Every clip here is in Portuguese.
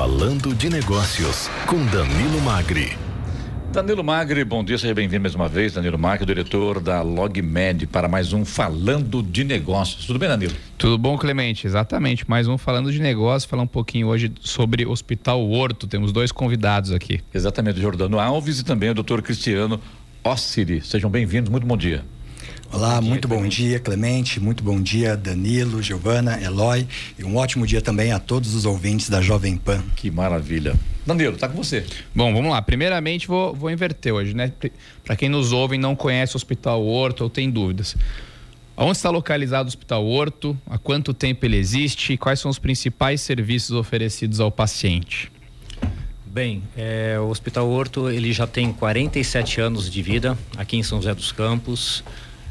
Falando de Negócios, com Danilo Magri. Danilo Magri, bom dia, seja bem-vindo mais uma vez. Danilo Magri, diretor da LogMed, para mais um Falando de Negócios. Tudo bem, Danilo? Tudo bom, Clemente? Exatamente. Mais um Falando de Negócios, falar um pouquinho hoje sobre Hospital Horto. Temos dois convidados aqui. Exatamente, o Jordano Alves e também o doutor Cristiano Ossiri. Sejam bem-vindos, muito bom dia. Olá, bom dia, muito bom dia, Clemente. Muito bom dia, Danilo, Giovana, Eloy. E um ótimo dia também a todos os ouvintes da Jovem Pan. Que maravilha. Danilo, tá com você. Bom, vamos lá. Primeiramente, vou, vou inverter hoje, né? Para quem nos ouve e não conhece o Hospital Horto ou tem dúvidas. Onde está localizado o Hospital Horto? Há quanto tempo ele existe? E quais são os principais serviços oferecidos ao paciente? Bem, é, o Hospital Horto ele já tem 47 anos de vida aqui em São José dos Campos.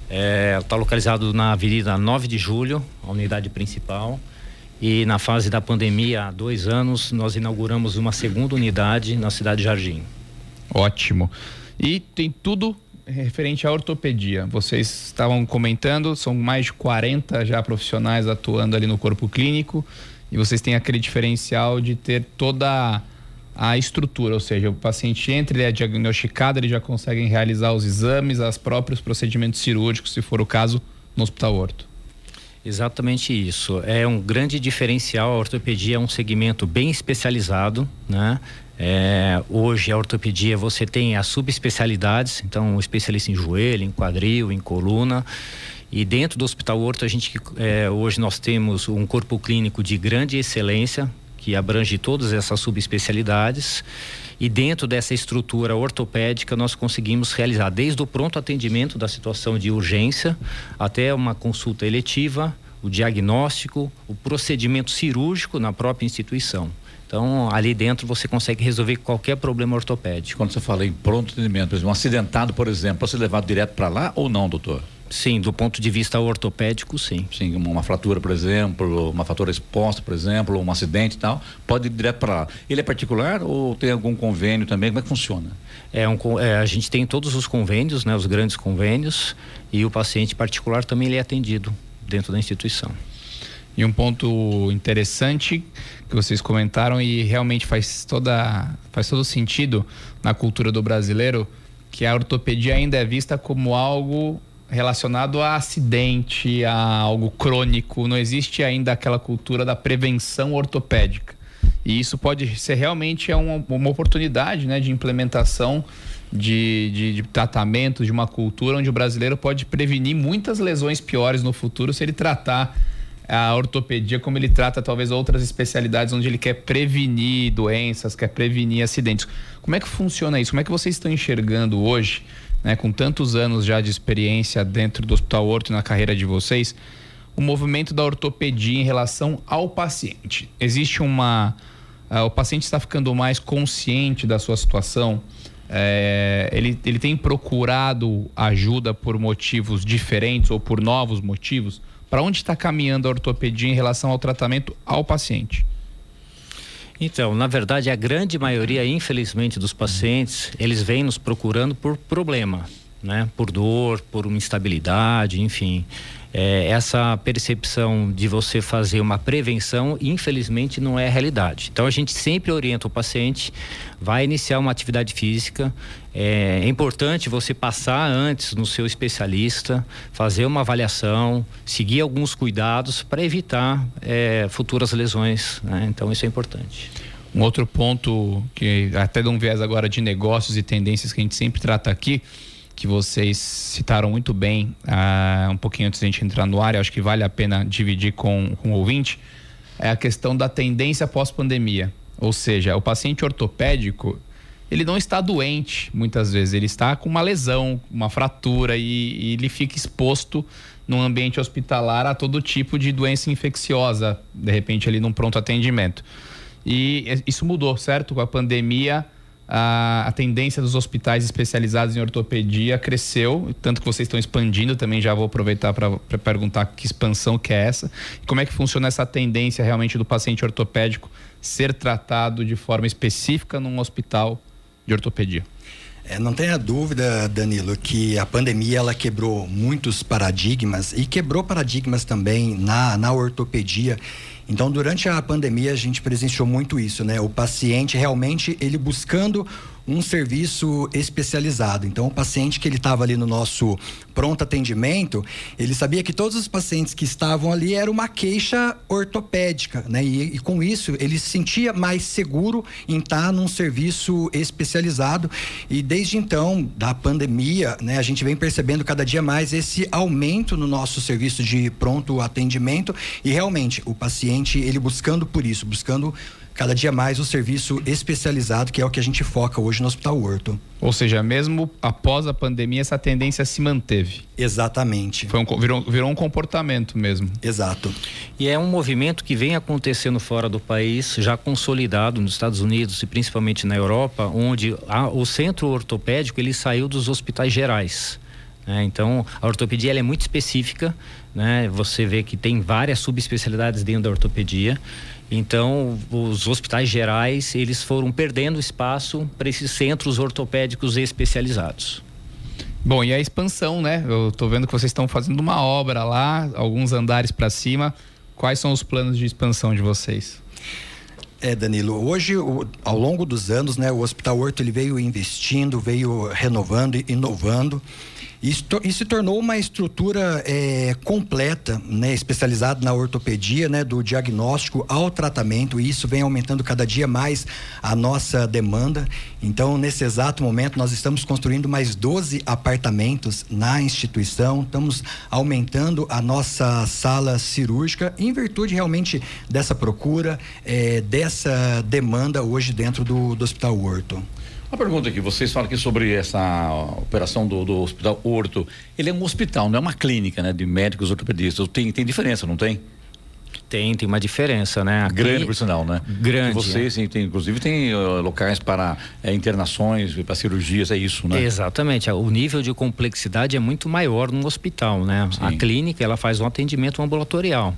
Está é, localizado na Avenida 9 de Julho, a unidade principal. E na fase da pandemia, há dois anos, nós inauguramos uma segunda unidade na cidade de Jardim. Ótimo. E tem tudo referente à ortopedia. Vocês estavam comentando, são mais de 40 já profissionais atuando ali no corpo clínico. E vocês têm aquele diferencial de ter toda a estrutura, ou seja, o paciente entra, ele é diagnosticado, ele já consegue realizar os exames, os próprios procedimentos cirúrgicos, se for o caso, no Hospital Horto. Exatamente isso. É um grande diferencial. A ortopedia é um segmento bem especializado, né? É, hoje a ortopedia você tem as subespecialidades, então um especialista em joelho, em quadril, em coluna. E dentro do Hospital Horto a gente é, hoje nós temos um corpo clínico de grande excelência, que abrange todas essas subespecialidades. E dentro dessa estrutura ortopédica, nós conseguimos realizar desde o pronto atendimento da situação de urgência até uma consulta eletiva, o diagnóstico, o procedimento cirúrgico na própria instituição. Então, ali dentro você consegue resolver qualquer problema ortopédico. Quando você fala em pronto atendimento, um acidentado, por exemplo, pode ser levado direto para lá ou não, doutor? Sim, do ponto de vista ortopédico, sim. Sim, uma fratura, por exemplo, uma fratura exposta, por exemplo, um acidente e tal, pode ir direto para lá. Ele é particular ou tem algum convênio também? Como é que funciona? É um, é, a gente tem todos os convênios, né, os grandes convênios, e o paciente particular também ele é atendido dentro da instituição. E um ponto interessante que vocês comentaram e realmente faz toda faz todo sentido na cultura do brasileiro que a ortopedia ainda é vista como algo relacionado a acidente, a algo crônico. Não existe ainda aquela cultura da prevenção ortopédica. E isso pode ser realmente uma, uma oportunidade né, de implementação de, de, de tratamento, de uma cultura onde o brasileiro pode prevenir muitas lesões piores no futuro se ele tratar a ortopedia como ele trata talvez outras especialidades onde ele quer prevenir doenças, quer prevenir acidentes. Como é que funciona isso? Como é que vocês estão enxergando hoje né, com tantos anos já de experiência dentro do Hospital Horto e na carreira de vocês, o movimento da ortopedia em relação ao paciente. Existe uma. Uh, o paciente está ficando mais consciente da sua situação. É, ele, ele tem procurado ajuda por motivos diferentes ou por novos motivos? Para onde está caminhando a ortopedia em relação ao tratamento ao paciente? Então, na verdade, a grande maioria, infelizmente, dos pacientes, eles vêm nos procurando por problema, né? Por dor, por uma instabilidade, enfim. É, essa percepção de você fazer uma prevenção, infelizmente, não é realidade. Então, a gente sempre orienta o paciente, vai iniciar uma atividade física. É, é importante você passar antes no seu especialista, fazer uma avaliação, seguir alguns cuidados para evitar é, futuras lesões. Né? Então, isso é importante. Um outro ponto que até dá um viés agora de negócios e tendências que a gente sempre trata aqui que vocês citaram muito bem uh, um pouquinho antes de a gente entrar no ar, acho que vale a pena dividir com, com o ouvinte, é a questão da tendência pós-pandemia. Ou seja, o paciente ortopédico, ele não está doente muitas vezes, ele está com uma lesão, uma fratura e, e ele fica exposto num ambiente hospitalar a todo tipo de doença infecciosa, de repente ali num pronto atendimento. E isso mudou, certo? Com a pandemia, a, a, tendência dos hospitais especializados em ortopedia cresceu, tanto que vocês estão expandindo, também já vou aproveitar para perguntar que expansão que é essa, e como é que funciona essa tendência realmente do paciente ortopédico ser tratado de forma específica num hospital de ortopedia. É, não tenha dúvida, Danilo, que a pandemia ela quebrou muitos paradigmas e quebrou paradigmas também na, na ortopedia Então, durante a pandemia, a gente presenciou muito isso, né? O paciente realmente ele buscando um serviço especializado. Então, o paciente que ele estava ali no nosso pronto atendimento, ele sabia que todos os pacientes que estavam ali era uma queixa ortopédica, né? E, e, com isso ele se sentia mais seguro em estar num serviço especializado. E desde então, da pandemia, né, a gente vem percebendo cada dia mais esse aumento no nosso serviço de pronto atendimento e realmente o paciente ele buscando por isso, buscando cada dia mais o serviço especializado, que é o que a gente foca hoje no Hospital Horto. Ou seja, mesmo após a pandemia, essa tendência se manteve. Exatamente. Foi um, virou, virou um comportamento mesmo. Exato. E é um movimento que vem acontecendo fora do país, já consolidado nos Estados Unidos e principalmente na Europa, onde a, o centro ortopédico ele saiu dos hospitais gerais. Né? Então, a ortopedia é muito específica, né? Você vê que tem várias subespecialidades dentro da ortopedia então, os hospitais gerais, eles foram perdendo espaço para esses centros ortopédicos especializados. Bom, e a expansão, né? Eu estou vendo que vocês estão fazendo uma obra lá, alguns andares para cima. Quais são os planos de expansão de vocês? É, Danilo, hoje, ao longo dos anos, né, o Hospital Horto ele veio investindo, veio renovando e inovando. Isso se tornou uma estrutura é, completa, né, especializada na ortopedia, né, do diagnóstico ao tratamento, e isso vem aumentando cada dia mais a nossa demanda. Então, nesse exato momento, nós estamos construindo mais 12 apartamentos na instituição, estamos aumentando a nossa sala cirúrgica em virtude realmente dessa procura, é, dessa demanda hoje dentro do, do Hospital Horto. Uma pergunta aqui, vocês falam aqui sobre essa operação do, do Hospital Horto. Ele é um hospital, não é uma clínica, né, de médicos ortopedistas. Tem, tem diferença, não tem? Tem, tem uma diferença, né? Aqui, Grande, por sinal, né? Grande. Vocês, é. tem, inclusive, tem uh, locais para é, internações, para cirurgias, é isso, né? Exatamente. O nível de complexidade é muito maior no hospital, né? Sim. A clínica, ela faz um atendimento ambulatorial.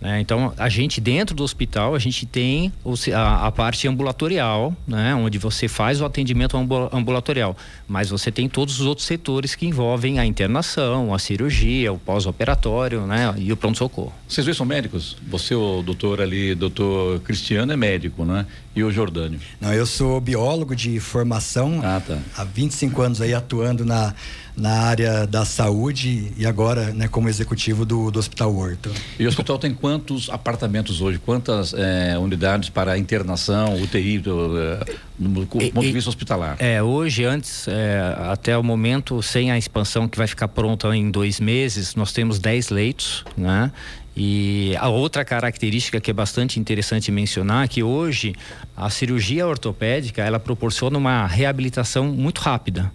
Né? Então, a gente dentro do hospital, a gente tem a, a, parte ambulatorial, né? onde você faz o atendimento ambulatorial, mas você tem todos os outros setores que envolvem a internação, a cirurgia, o pós-operatório né? e o pronto-socorro. Vocês dois são médicos? Você, o doutor ali, doutor Cristiano, é médico, né? E o Jordânio? Não, eu sou biólogo de formação, ah, tá. há 25 anos aí atuando na na área da saúde e agora né, como executivo do, do Hospital Horto. E o hospital tem quantos apartamentos hoje? Quantas é, unidades para internação, UTI, do, é, do ponto de vista hospitalar? É, hoje, antes, é, até o momento, sem a expansão que vai ficar pronta em dois meses, nós temos 10 leitos, né? E a outra característica que é bastante interessante mencionar é que hoje a cirurgia ortopédica ela proporciona uma reabilitação muito rápida.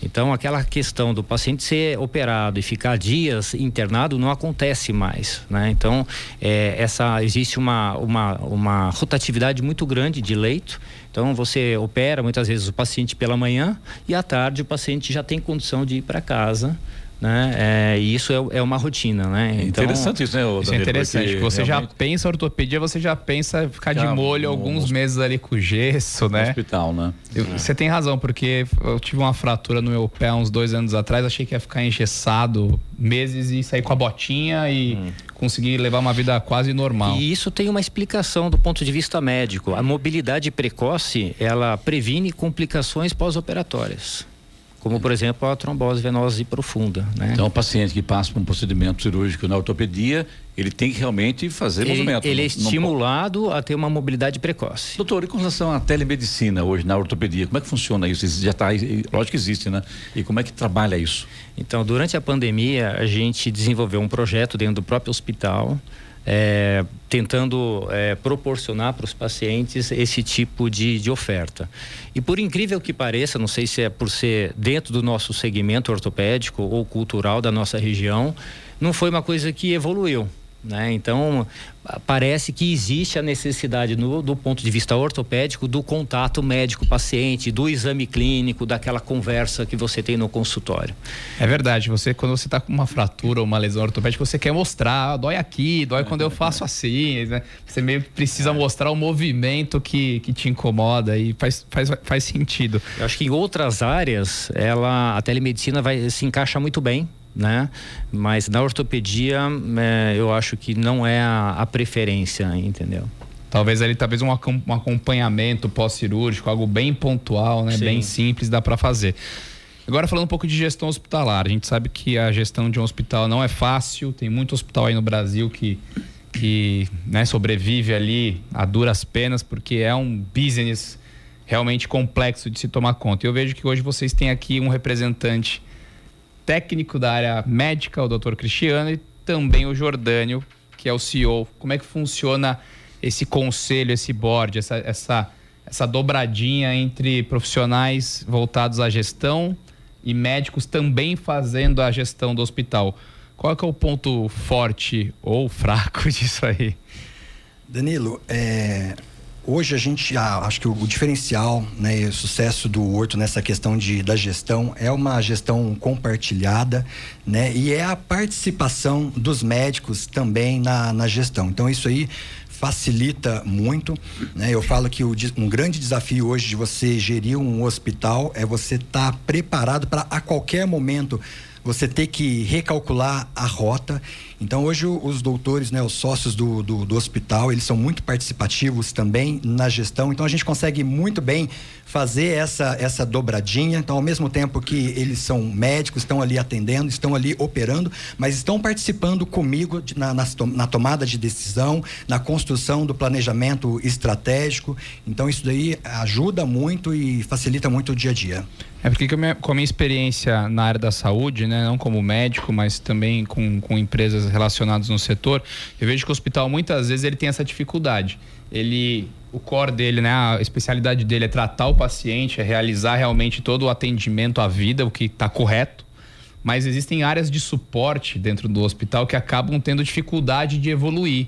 Então aquela questão do paciente ser operado e ficar dias internado não acontece mais, né? Então é, essa existe uma, uma, uma rotatividade muito grande de leito. Então você opera muitas vezes o paciente pela manhã e à tarde o paciente já tem condição de ir para casa né? É, e isso é, é, uma rotina, né? Então, interessante isso, né? Danilo, isso é interessante. Você realmente... já pensa ortopedia, você já pensa ficar já de molho alguns meses ali com gesso, né? hospital, né? Eu, é. Você tem razão, porque eu tive uma fratura no meu pé uns dois anos atrás, achei que ia ficar engessado meses e sair com a botinha e hum. conseguir levar uma vida quase normal. E isso tem uma explicação do ponto de vista médico. A mobilidade precoce, ela previne complicações pós-operatórias como por exemplo a trombose venosa profunda. Né? Então, o paciente que passa por um procedimento cirúrgico na ortopedia, ele tem que realmente fazer ele, movimento. Ele é estimulado a ter uma mobilidade precoce. Doutor, e com relação à telemedicina hoje na ortopedia, como é que funciona isso? Já está, lógico que existe, né? E como é que trabalha isso? Então, durante a pandemia, a gente desenvolveu um projeto dentro do próprio hospital é, tentando é, proporcionar para os pacientes esse tipo de, de oferta. E por incrível que pareça, não sei se é por ser dentro do nosso segmento ortopédico ou cultural da nossa região, não foi uma coisa que evoluiu. Né? Então, parece que existe a necessidade, no, do ponto de vista ortopédico, do contato médico-paciente, do exame clínico, daquela conversa que você tem no consultório. É verdade. Você, quando você está com uma fratura ou uma lesão ortopédica, você quer mostrar, ah, dói aqui, dói quando eu faço assim. Né? Você meio precisa mostrar o movimento que, que te incomoda e faz, faz, faz sentido. Eu acho que em outras áreas, ela, a telemedicina vai se encaixa muito bem né? Mas na ortopedia é, eu acho que não é a, a preferência, entendeu? Talvez ali, talvez um, um acompanhamento pós-cirúrgico, algo bem pontual, né? Bem simples, dá para fazer. Agora falando um pouco de gestão hospitalar, a gente sabe que a gestão de um hospital não é fácil, tem muito hospital aí no Brasil que, que né, sobrevive ali a duras penas, porque é um business realmente complexo de se tomar conta. Eu vejo que hoje vocês têm aqui um representante técnico da área médica, o Dr. Cristiano, e também o Jordânio, que é o CEO. Como é que funciona esse conselho, esse board, essa, essa, essa dobradinha entre profissionais voltados à gestão e médicos também fazendo a gestão do hospital. Qual é, é o ponto forte ou fraco disso aí? Danilo, é, hoje a gente ah, acho que o, o diferencial né, e o sucesso do Horto nessa questão de, da gestão é uma gestão compartilhada né, e é a participação dos médicos também na, na gestão. Então isso aí facilita muito. Né? Eu falo que o, um grande desafio hoje de você gerir um hospital é você estar tá preparado para a qualquer momento você ter que recalcular a rota. Então, hoje, os doutores, né, os sócios do, do, do, hospital, eles são muito participativos também na gestão. Então, a gente consegue muito bem fazer essa, essa dobradinha. Então, ao mesmo tempo que eles são médicos, estão ali atendendo, estão ali operando, mas estão participando comigo na, na, na tomada de decisão, na construção do planejamento estratégico. Então, isso daí ajuda muito e facilita muito o dia a dia. É porque com a minha experiência na área da saúde, né, não como médico, mas também com, com empresas relacionadas no setor, eu vejo que o hospital muitas vezes ele tem essa dificuldade. Ele, o core dele, né, a especialidade dele é tratar o paciente, é realizar realmente todo o atendimento à vida, o que está correto. Mas existem áreas de suporte dentro do hospital que acabam tendo dificuldade de evoluir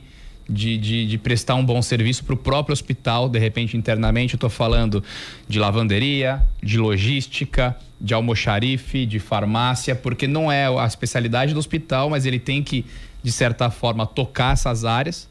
de, de, de prestar um bom serviço para o próprio hospital, de repente internamente. Eu estou falando de lavanderia, de logística, de almoxarife, de farmácia, porque não é a especialidade do hospital, mas ele tem que, de certa forma, tocar essas áreas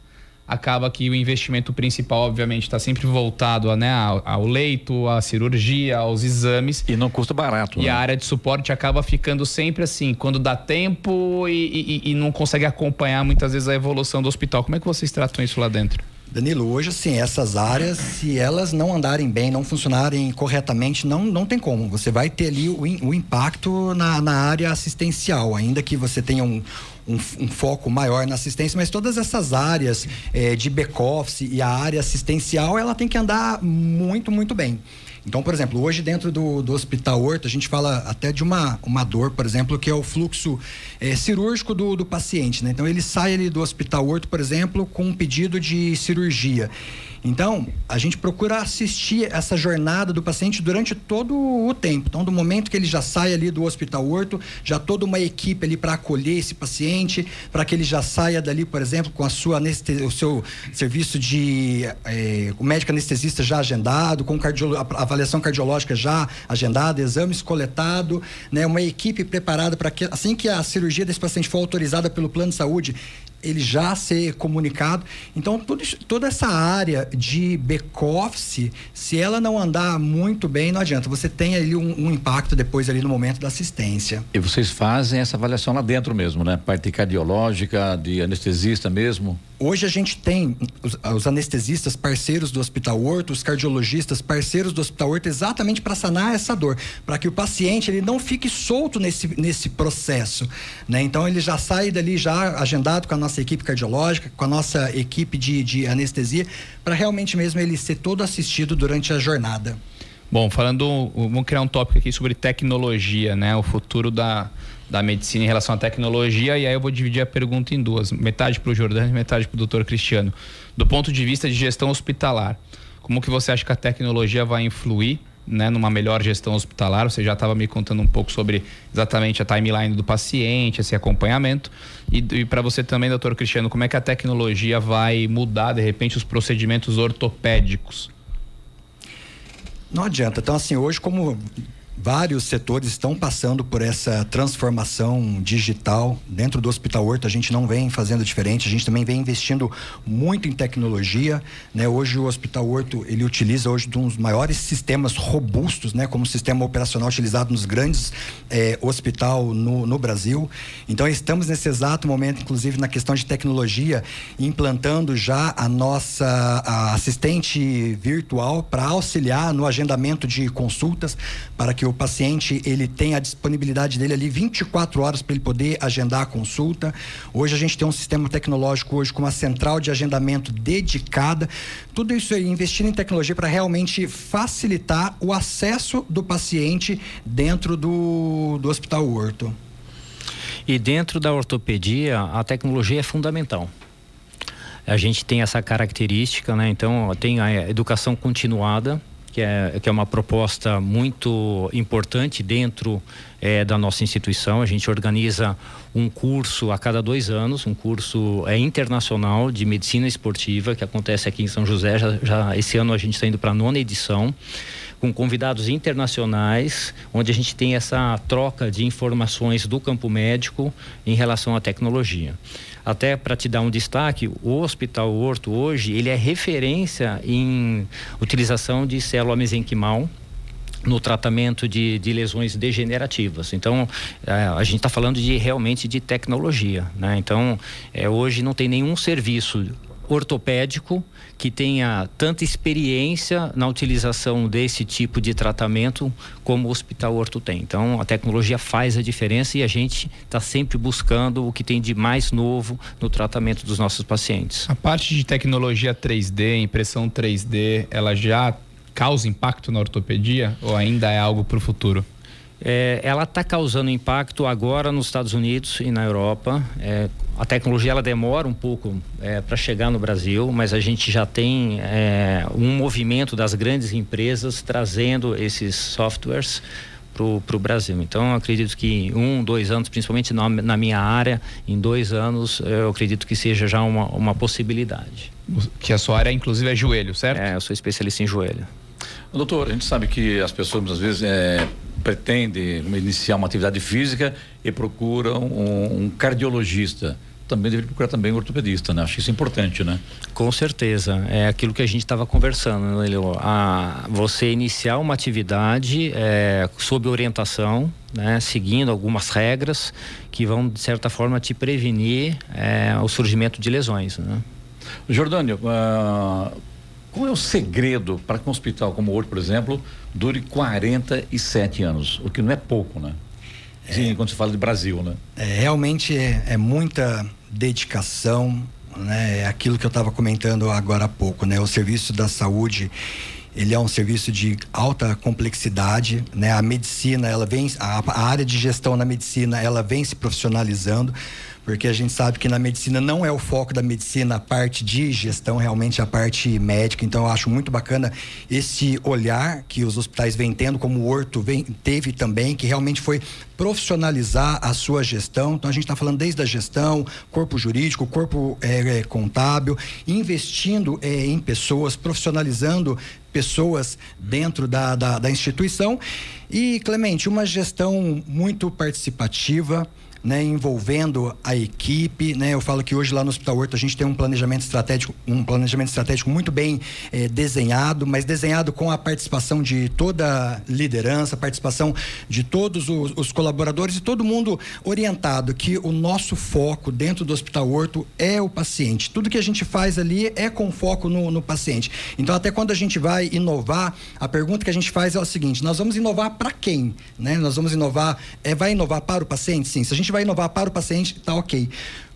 acaba que o investimento principal, obviamente, está sempre voltado né, ao, leito, à cirurgia, aos exames. E não custa barato. E né? a área de suporte acaba ficando sempre assim, quando dá tempo e, e, e não consegue acompanhar muitas vezes a evolução do hospital. Como é que vocês tratam isso lá dentro? Danilo, hoje assim, essas áreas, se elas não andarem bem, não funcionarem corretamente, não, não tem como. Você vai ter ali o, o impacto na, na área assistencial, ainda que você tenha um, um, um, foco maior na assistência, mas todas essas áreas é, de back-office e a área assistencial, ela tem que andar muito, muito bem. Então, por exemplo, hoje dentro do, do Hospital Horto, a gente fala até de uma, uma dor, por exemplo, que é o fluxo é, cirúrgico do, do paciente. Né? Então, ele sai ali do Hospital Horto, por exemplo, com um pedido de cirurgia. Então, a gente procura assistir essa jornada do paciente durante todo o tempo. Então, do momento que ele já sai ali do Hospital Horto, já toda uma equipe ali para acolher esse paciente, para que ele já saia dali, por exemplo, com a sua o seu serviço de eh, o médico anestesista já agendado, com cardiolo, a avaliação cardiológica já agendada, exames coletados, né, uma equipe preparada para que assim que a cirurgia desse paciente for autorizada pelo plano de saúde, ele já ser comunicado. Então, tudo, toda essa área de back-office, se ela não andar muito bem, não adianta. Você tem ali um, um, impacto depois ali no momento da assistência. E vocês fazem essa avaliação lá dentro mesmo, né? Parte cardiológica, de anestesista mesmo? Hoje a gente tem os, os, anestesistas parceiros do Hospital Horto, os cardiologistas parceiros do Hospital Horto, exatamente para sanar essa dor, para que o paciente ele não fique solto nesse, nesse processo, né? Então ele já sai dali já agendado com a nossa equipe cardiológica, com a nossa equipe de, de anestesia, para realmente mesmo ele ser todo assistido durante a jornada. Bom, falando, vamos criar um tópico aqui sobre tecnologia, né? O futuro da da medicina em relação à tecnologia, e aí eu vou dividir a pergunta em duas: metade para o Jordano e metade para o doutor Cristiano. Do ponto de vista de gestão hospitalar, como que você acha que a tecnologia vai influir né, numa melhor gestão hospitalar? Você já estava me contando um pouco sobre exatamente a timeline do paciente, esse acompanhamento. E, e para você também, doutor Cristiano, como é que a tecnologia vai mudar, de repente, os procedimentos ortopédicos? Não adianta. Então, assim, hoje, como Vários setores estão passando por essa transformação digital. Dentro do Hospital Horto, a gente não vem fazendo diferente, a gente também vem investindo muito em tecnologia. Né? Hoje, o Hospital Horto ele utiliza hoje um dos maiores sistemas robustos, né? como sistema operacional utilizado nos grandes eh, hospital no, no Brasil. Então, estamos nesse exato momento, inclusive na questão de tecnologia, implantando já a nossa a assistente virtual para auxiliar no agendamento de consultas, para que o paciente ele tem a disponibilidade dele ali 24 horas para ele poder agendar a consulta. Hoje a gente tem um sistema tecnológico hoje com uma central de agendamento dedicada. Tudo isso aí investindo em tecnologia para realmente facilitar o acesso do paciente dentro do, do Hospital Horto. E dentro da ortopedia, a tecnologia é fundamental a gente tem essa característica, né? Então tem a educação continuada, que é, que é uma proposta muito importante dentro é, da nossa instituição. A gente organiza um curso a cada dois anos, um curso é, internacional de medicina esportiva que acontece aqui em São José. Já, já esse ano a gente está indo para a nona edição com convidados internacionais, onde a gente tem essa troca de informações do campo médico em relação à tecnologia. Até para te dar um destaque, o Hospital Horto hoje ele é referência em utilização de célula mesenquimal no tratamento de, de, lesões degenerativas. Então, é, a gente está falando de realmente de tecnologia. Né? Então, é, hoje não tem nenhum serviço ortopédico que tenha tanta experiência na utilização desse tipo de tratamento como o Hospital Horto tem. Então, a tecnologia faz a diferença e a gente está sempre buscando o que tem de mais novo no tratamento dos nossos pacientes. A parte de tecnologia 3D, impressão 3D, ela já causa impacto na ortopedia ou ainda é algo para o futuro? É, ela está causando impacto agora nos Estados Unidos e na Europa. É, a tecnologia ela demora um pouco é, para chegar no Brasil, mas a gente já tem é, um movimento das grandes empresas trazendo esses softwares para o Brasil. Então, acredito que um, dois anos, principalmente na, na, minha área, em dois anos, eu acredito que seja já uma, uma possibilidade. Que a sua área, inclusive, é joelho, certo? É, eu sou especialista em joelho. Doutor, a gente sabe que as pessoas, às vezes, é, pretendem iniciar uma atividade física e procuram um, um cardiologista também deveria procurar também um ortopedista, né? Acho isso importante, né? Com certeza. É aquilo que a gente estava conversando, né, Leo? A, você iniciar uma atividade é, sob orientação, né? Seguindo algumas regras que vão, de certa forma, te prevenir é, o surgimento de lesões, né? Jordânio, uh, qual é o segredo para que um hospital como o Horto, por exemplo, dure 47 anos? O que não é pouco, né? Sim, é, quando se fala de Brasil, né? É, realmente é, é muita dedicação, né? É aquilo que eu estava comentando agora há pouco, né? O serviço da saúde ele é um serviço de alta complexidade, né? A medicina, ela vem, a, a área de gestão na medicina, ela vem se profissionalizando porque a gente sabe que na medicina não é o foco da medicina a parte de gestão, realmente a parte médica. Então eu acho muito bacana esse olhar que os hospitais vêm tendo, como o Horto vem, teve também, que realmente foi profissionalizar a sua gestão. Então a gente está falando desde a gestão, corpo jurídico, corpo é, é, contábil, investindo é, em pessoas, profissionalizando pessoas dentro da, da, da instituição. E, Clemente, uma gestão muito participativa né, envolvendo a equipe, né? Eu falo que hoje lá no Hospital Horto a gente tem um planejamento estratégico, um planejamento estratégico muito bem eh, desenhado, mas desenhado com a participação de toda a liderança, participação de todos os, os, colaboradores e todo mundo orientado que o nosso foco dentro do Hospital Horto é o paciente. Tudo que a gente faz ali é com foco no, no paciente. Então até quando a gente vai inovar, a pergunta que a gente faz é o seguinte: nós vamos inovar para quem, né? Nós vamos inovar, é, vai inovar para o paciente? Sim. Se a gente gente vai inovar para o paciente, tá ok.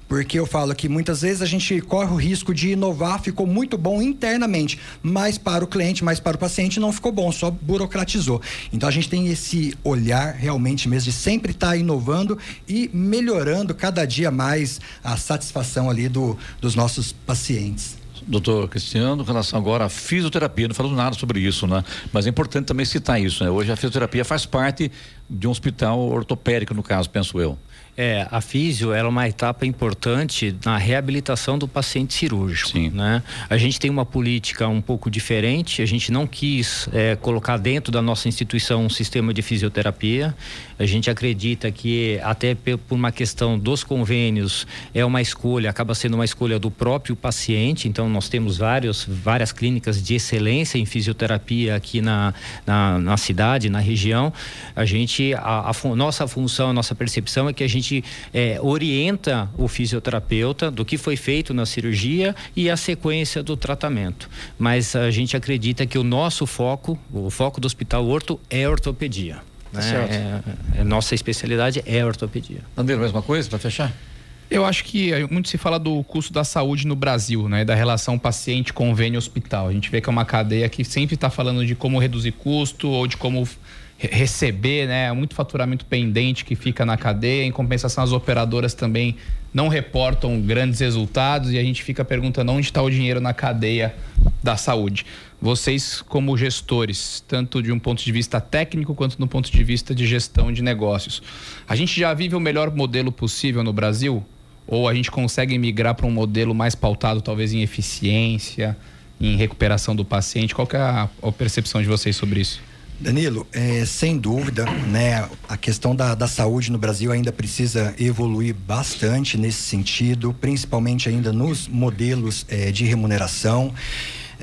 Porque eu falo que muitas vezes a gente corre o risco de inovar, ficou muito bom internamente, mas para o cliente, mas para o paciente não ficou bom, só burocratizou. Então a gente tem esse olhar realmente mesmo de sempre estar tá inovando e melhorando cada dia mais a satisfação ali do, dos nossos pacientes doutor Cristiano, em relação agora à fisioterapia, não falamos nada sobre isso, né? Mas é importante também citar isso, né? Hoje a fisioterapia faz parte de um hospital ortopédico, no caso, penso eu. É, a físio é uma etapa importante na reabilitação do paciente cirúrgico. Sim. Né? A gente tem uma política um pouco diferente, a gente não quis é, colocar dentro da nossa instituição um sistema de fisioterapia. A gente acredita que, até por uma questão dos convênios, é uma escolha, acaba sendo uma escolha do próprio paciente. Então, nós temos vários, várias clínicas de excelência em fisioterapia aqui na, na, na cidade, na região. A gente, a, a nossa função, a nossa percepção é que a gente gente é, orienta o fisioterapeuta do que foi feito na cirurgia e a sequência do tratamento. Mas a gente acredita que o nosso foco, o foco do Hospital Orto é ortopedia. Tá né? É, é, nossa especialidade é ortopedia. André, mesma coisa para fechar? Eu acho que muito se fala do custo da saúde no Brasil, né? Da relação paciente, convênio, hospital. A gente vê que é uma cadeia que sempre está falando de como reduzir custo ou de como receber, né? Muito faturamento pendente que fica na cadeia. Em compensação, as operadoras também não reportam grandes resultados e a gente fica perguntando onde está o dinheiro na cadeia da saúde. Vocês, como gestores, tanto de um ponto de vista técnico quanto do ponto de vista de gestão de negócios, a gente já vive o melhor modelo possível no Brasil? Ou a gente consegue migrar para um modelo mais pautado, talvez, em eficiência, em recuperação do paciente? Qual é a, a percepção de vocês sobre isso? Danilo, é, sem dúvida, né, a questão da, da saúde no Brasil ainda precisa evoluir bastante nesse sentido, principalmente ainda nos modelos é, de remuneração.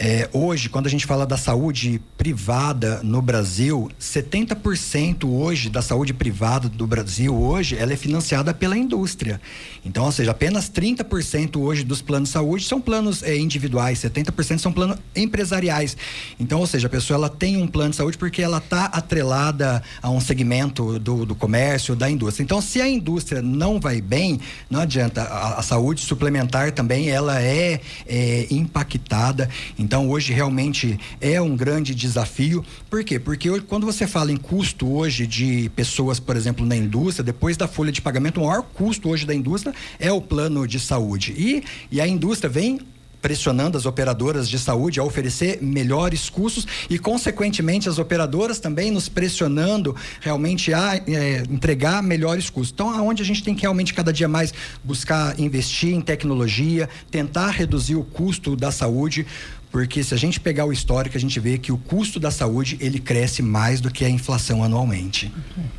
É, hoje, quando a gente fala da saúde privada no Brasil, 70% hoje da saúde privada do Brasil hoje, ela é financiada pela indústria. Então, ou seja, apenas 30% hoje dos planos de saúde são planos é, individuais, 70% são planos empresariais. Então, ou seja, a pessoa ela tem um plano de saúde porque ela está atrelada a um segmento do, do comércio, da indústria. Então, se a indústria não vai bem, não adianta. A, a saúde suplementar também ela é, é impactada. Então, hoje realmente é um grande desafio. Por quê? Porque quando você fala em custo hoje de pessoas, por exemplo, na indústria, depois da folha de pagamento, o maior custo hoje da indústria é o plano de saúde. E, e a indústria vem pressionando as operadoras de saúde a oferecer melhores custos e, consequentemente, as operadoras também nos pressionando realmente a é, entregar melhores custos. Então, aonde a gente tem que realmente cada dia mais buscar investir em tecnologia, tentar reduzir o custo da saúde, porque se a gente pegar o histórico, a gente vê que o custo da saúde ele cresce mais do que a inflação anualmente.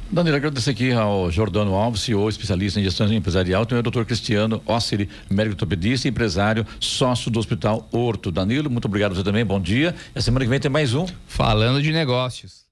Danilo, agradeço aqui ao Jordano Alves, CEO, especialista em gestão empresarial, também o doutor Cristiano Osseri, médico ortopedista, empresário, sócio do Hospital Horto. Danilo, muito obrigado a você também, bom dia. E a semana que vem tem mais um. Falando de negócios.